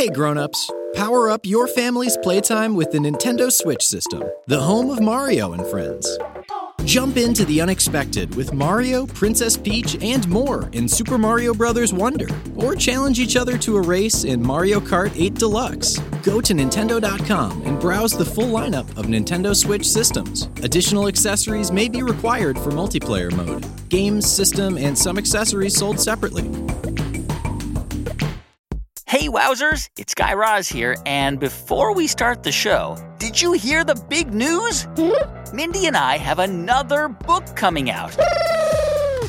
Hey grown-ups, power up your family's playtime with the Nintendo Switch system, the home of Mario and friends. Jump into the unexpected with Mario, Princess Peach, and more in Super Mario Bros. Wonder, or challenge each other to a race in Mario Kart 8 Deluxe. Go to Nintendo.com and browse the full lineup of Nintendo Switch systems. Additional accessories may be required for multiplayer mode. Games, system, and some accessories sold separately. Hey, Wowzers, it's Guy Raz here, and before we start the show, did you hear the big news? Mindy and I have another book coming out.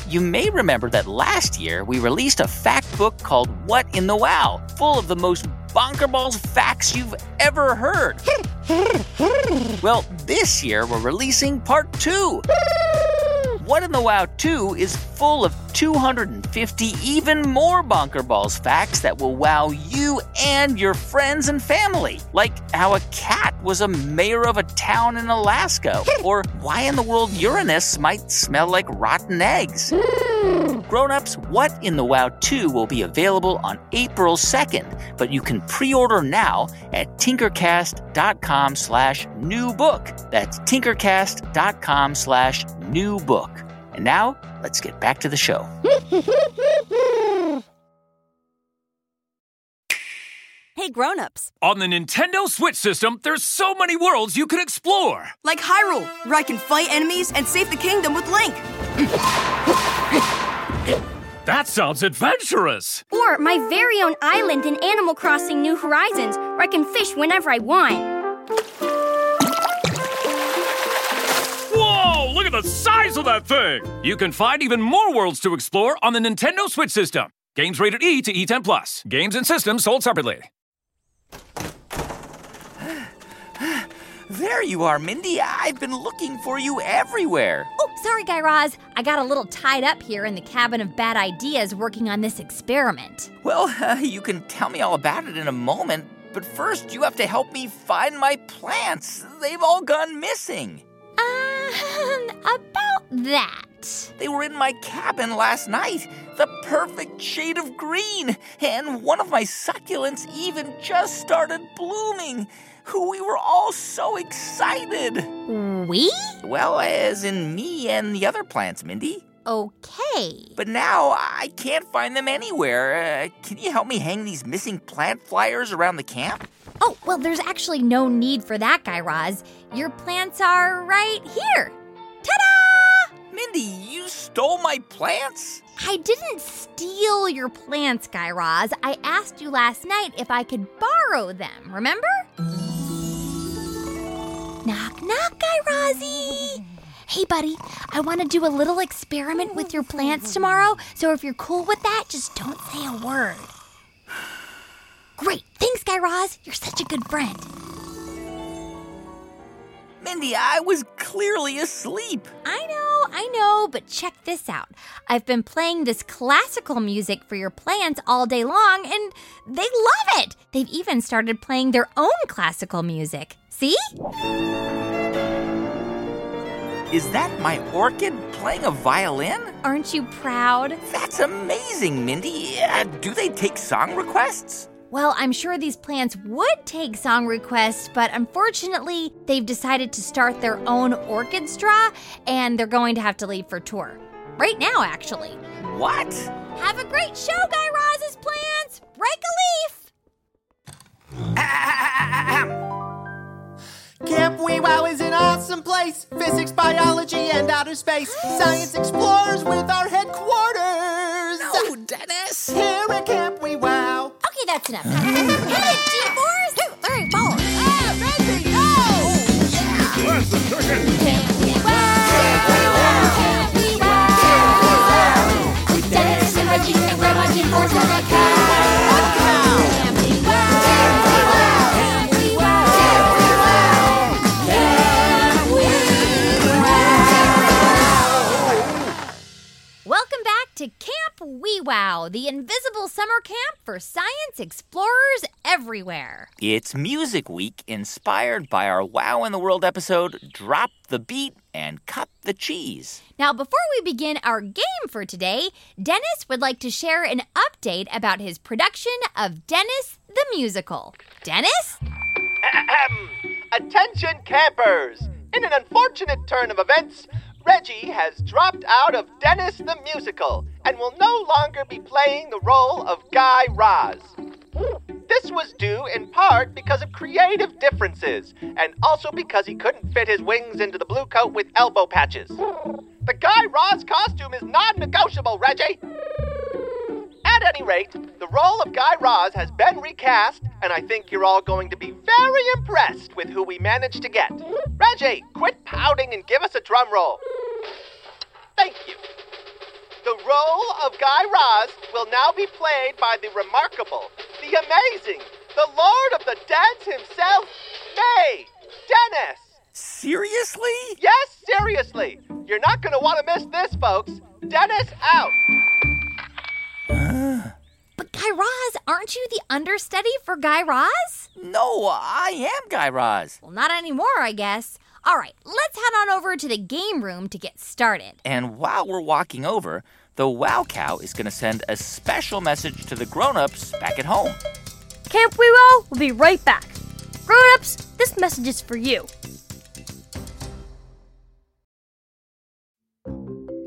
You may remember that last year we released a fact book called What in the Wow, full of the most bonkerballs facts you've ever heard. well, this year we're releasing part two. What in the Wow 2 is full of 250 even more bonkerballs facts that will wow you and your friends and family. Like how a cat was a mayor of a town in Alaska, or why in the world Uranus might smell like rotten eggs. Grown-ups, What in the Wow 2 will be available on April 2nd, but you can pre-order now at tinkercast.com slash new book. That's tinkercast.com slash new book. And now, let's get back to the show. Hey grown-ups, On the Nintendo Switch system, there's so many worlds you can explore. like Hyrule, where I can fight enemies and save the kingdom with Link. That sounds adventurous. Or my very own island in Animal Crossing New Horizons, where I can fish whenever I want. The size of that thing. You can find even more worlds to explore on the Nintendo Switch system. Games rated E to E10 plus. Games and systems sold separately. There you are, Mindy. I've been looking for you everywhere. Oh, sorry, Guy Raz. I got a little tied up here in the cabin of bad ideas working on this experiment. Well, uh, you can tell me all about it in a moment, but first you have to help me find my plants. They've all gone missing. Um, about that. They were in my cabin last night, the perfect shade of green, and one of my succulents even just started blooming. We were all so excited. We? Well, as in me and the other plants, Mindy. Okay. But now I can't find them anywhere. Uh, can you help me hang these missing plant flyers around the camp? Oh, well, there's actually no need for that, Guy Raz. Your plants are right here. Ta da! Mindy, you stole my plants? I didn't steal your plants, Guy Raz. I asked you last night if I could borrow them, remember? knock, knock, Guy Razzie. Hey, buddy, I want to do a little experiment with your plants tomorrow, so if you're cool with that, just don't say a word. Great. Thanks, Guy Raz. You're such a good friend. Mindy, I was clearly asleep. I know, I know, but check this out. I've been playing this classical music for your plants all day long, and they love it. They've even started playing their own classical music. See? Is that my orchid playing a violin? Aren't you proud? That's amazing, Mindy. Uh, do they take song requests? Well, I'm sure these plants would take song requests, but unfortunately, they've decided to start their own orchestra and they're going to have to leave for tour. Right now, actually. What? Have a great show, Guy Raz's plants! Break a leaf! Camp Wee Wow is an awesome place. Physics, biology, and outer space. Science explorers with our headquarters. No, Dennis. Here at Camp Wee Wow. Okay, that's enough. Hit it, G-Force! Two, three, four! Ah, Mindy, no! Dennis Wow, Wow, the invisible summer camp for science explorers everywhere. It's Music Week, inspired by our Wow in the World episode Drop the Beat and Cut the Cheese. Now, before we begin our game for today, Dennis would like to share an update about his production of Dennis the Musical. Dennis? Attention campers! In an unfortunate turn of events, Reggie has dropped out of Dennis the Musical and will no longer be playing the role of Guy Raz. This was due in part because of creative differences, and also because he couldn't fit his wings into the blue coat with elbow patches. The Guy Raz costume is non negotiable, Reggie! At any rate, the role of Guy Raz has been recast, and I think you're all going to be very impressed with who we managed to get. Reggie, quit pouting and give us a drum roll. Thank you. The role of Guy Raz will now be played by the remarkable, the amazing, the Lord of the Dance himself, May Dennis. Seriously? Yes, seriously. You're not going to want to miss this, folks. Dennis out. But Guy Raz, aren't you the understudy for Guy Raz? No, I am Guy Raz. Well, not anymore, I guess. All right, let's head on over to the game room to get started. And while we're walking over, the Wow Cow is going to send a special message to the grown ups back at home. Camp WeWow will be right back. Grown-ups, this message is for you.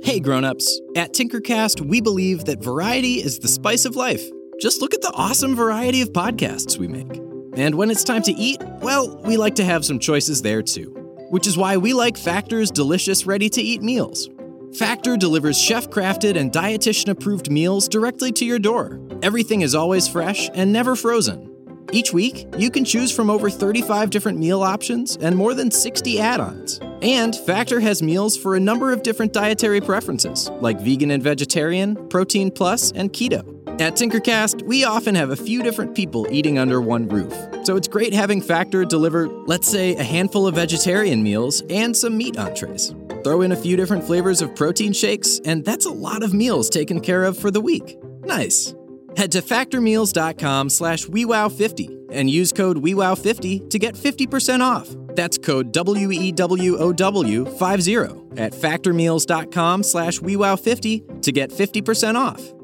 Hey grown-ups, at Tinkercast we believe that variety is the spice of life. Just look at the awesome variety of podcasts we make. And when it's time to eat, well, we like to have some choices there too. Which is why we like Factor's delicious ready-to-eat meals. Factor delivers chef-crafted and dietitian-approved meals directly to your door. Everything is always fresh and never frozen. Each week, you can choose from over 35 different meal options and more than 60 add ons. And Factor has meals for a number of different dietary preferences, like vegan and vegetarian, protein plus, and keto. At Tinkercast, we often have a few different people eating under one roof. So it's great having Factor deliver, let's say, a handful of vegetarian meals and some meat entrees. Throw in a few different flavors of protein shakes, and that's a lot of meals taken care of for the week. Nice. Head to factormeals.com slash WeWow50 and use code WeWow50 to get 50% off. That's code W-E-W-O-W-50 at factormeals.com slash WeWow50 to get 50% off.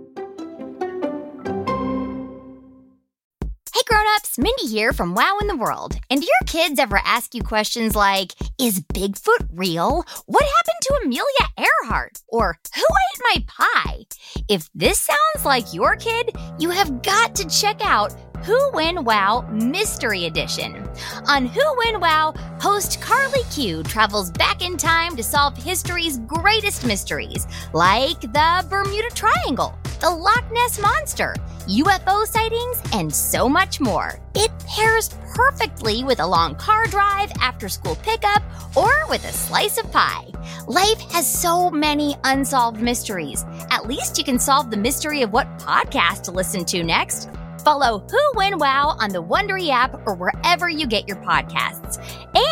Grown-ups, Mindy here from Wow in the World. And do your kids ever ask you questions like, is Bigfoot real? What happened to Amelia Earhart? Or who ate my pie? If this sounds like your kid, you have got to check out Who When Wow Mystery Edition. On Who When Wow, host Carly Q travels back in time to solve history's greatest mysteries, like the Bermuda Triangle, the Loch Ness Monster, UFO sightings, and so much more. It pairs perfectly with a long car drive, after school pickup, or with a slice of pie. Life has so many unsolved mysteries. At least you can solve the mystery of what podcast to listen to next. Follow Who When Wow on the Wondery app or wherever you get your podcasts.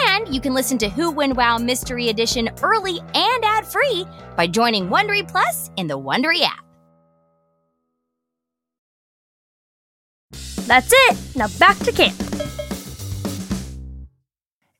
And you can listen to Who When Wow Mystery Edition early and ad-free by joining Wondery Plus in the Wondery app. That's it. Now back to camp.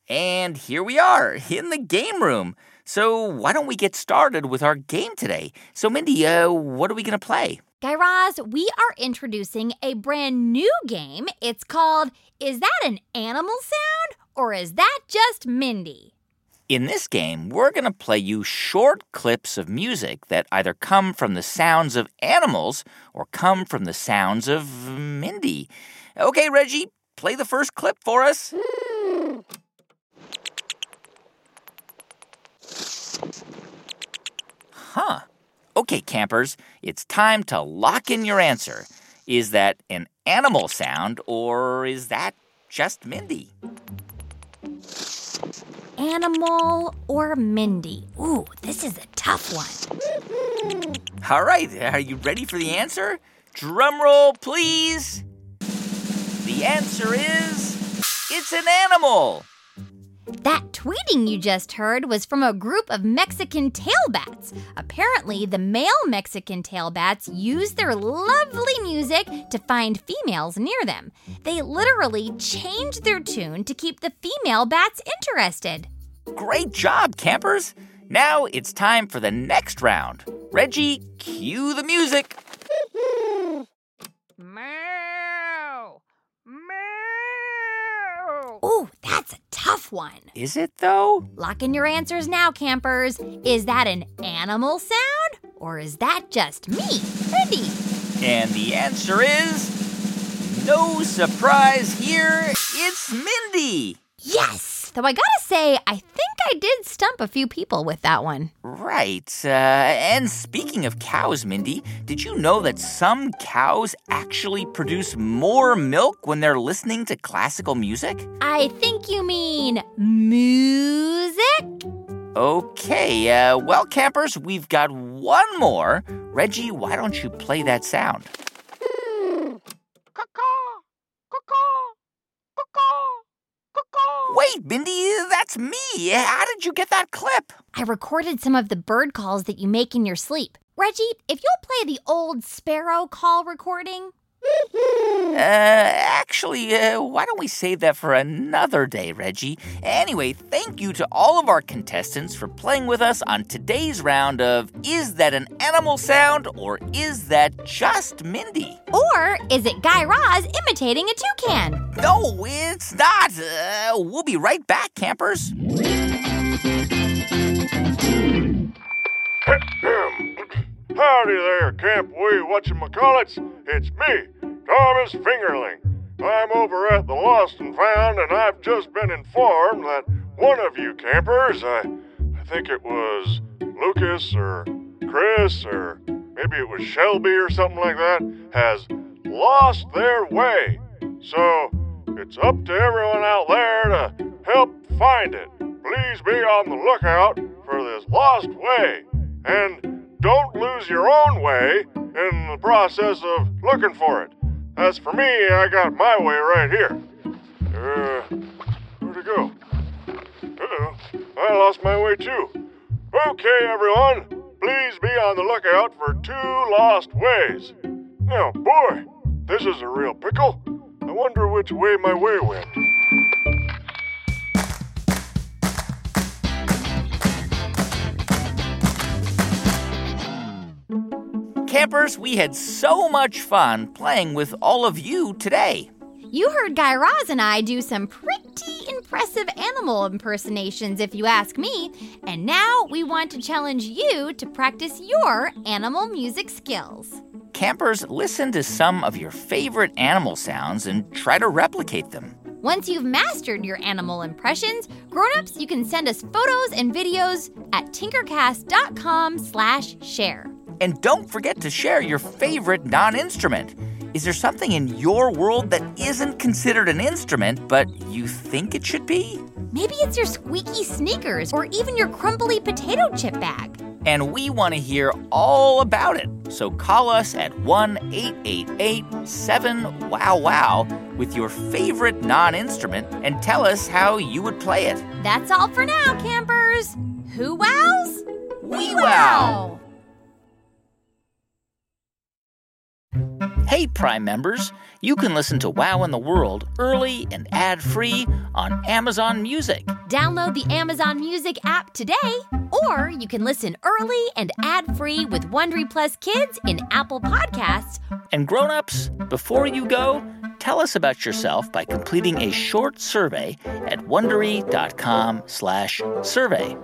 And here we are in the game room. So why don't we get started with our game today? So, Mindy, uh, what are we going to play? Guy Raz, we are introducing a brand new game. It's called Is That an Animal Sound or Is That Just Mindy? In this game, we're going to play you short clips of music that either come from the sounds of animals or come from the sounds of Mindy. Okay, Reggie, play the first clip for us. Huh. Okay, campers, it's time to lock in your answer. Is that an animal sound or is that just Mindy? Animal or Mindy? Ooh, this is a tough one. All right, are you ready for the answer? Drum roll, please. The answer is it's an animal. That tweeting you just heard was from a group of Mexican tailbats. Apparently, the male Mexican tailbats use their lovely music to find females near them. They literally change their tune to keep the female bats interested. Great job, campers! Now it's time for the next round. Reggie, cue the music. That's a tough one. Is it though? Lock in your answers now, campers. Is that an animal sound? Or is that just me, Mindy? And the answer is no surprise here. It's Mindy. Yes! Though I gotta say, I think I did stump a few people with that one. Right. Uh, and speaking of cows, Mindy, did you know that some cows actually produce more milk when they're listening to classical music? I think you mean music? Okay, uh, well, campers, we've got one more. Reggie, why don't you play that sound? Wait, Mindy, that's me. How did you get that clip? I recorded some of the bird calls that you make in your sleep. Reggie, if you'll play the old sparrow call recording. Uh, actually, uh, why don't we save that for another day, Reggie? Anyway, thank you to all of our contestants for playing with us on today's round of Is That an Animal Sound or Is That Just Mindy? Or is it Guy Raz imitating a toucan? No, it's not. Uh, we'll be right back, campers. Howdy there, Camp Wee whatchamacallits. It's me, Thomas Fingerling. I'm over at the Lost and Found, and I've just been informed that one of you campers, I, I think it was Lucas or Chris or maybe it was Shelby or something like that, has lost their way. So it's up to everyone out there to help find it. Please be on the lookout for this lost way. And don't lose your own way in the process of looking for it. As for me, I got my way right here. Uh, where'd it go? Uh-oh, I lost my way too. Okay, everyone, please be on the lookout for two lost ways. Now, boy, this is a real pickle. I wonder which way my way went. Campers, we had so much fun playing with all of you today. You heard Guy Raz and I do some pretty impressive animal impersonations, if you ask me. And now we want to challenge you to practice your animal music skills. Campers, listen to some of your favorite animal sounds and try to replicate them. Once you've mastered your animal impressions, grown-ups, you can send us photos and videos at tinkercast.com/share. And don't forget to share your favorite non instrument. Is there something in your world that isn't considered an instrument, but you think it should be? Maybe it's your squeaky sneakers or even your crumbly potato chip bag. And we want to hear all about it. So call us at 1 888 7 Wow Wow with your favorite non instrument and tell us how you would play it. That's all for now, campers. Who wows? We wow! Hey, Prime members, you can listen to Wow in the World early and ad free on Amazon Music. Download the Amazon Music app today, or you can listen early and ad free with Wondery Plus Kids in Apple Podcasts. And grown-ups, before you go, tell us about yourself by completing a short survey at wondery.com/survey.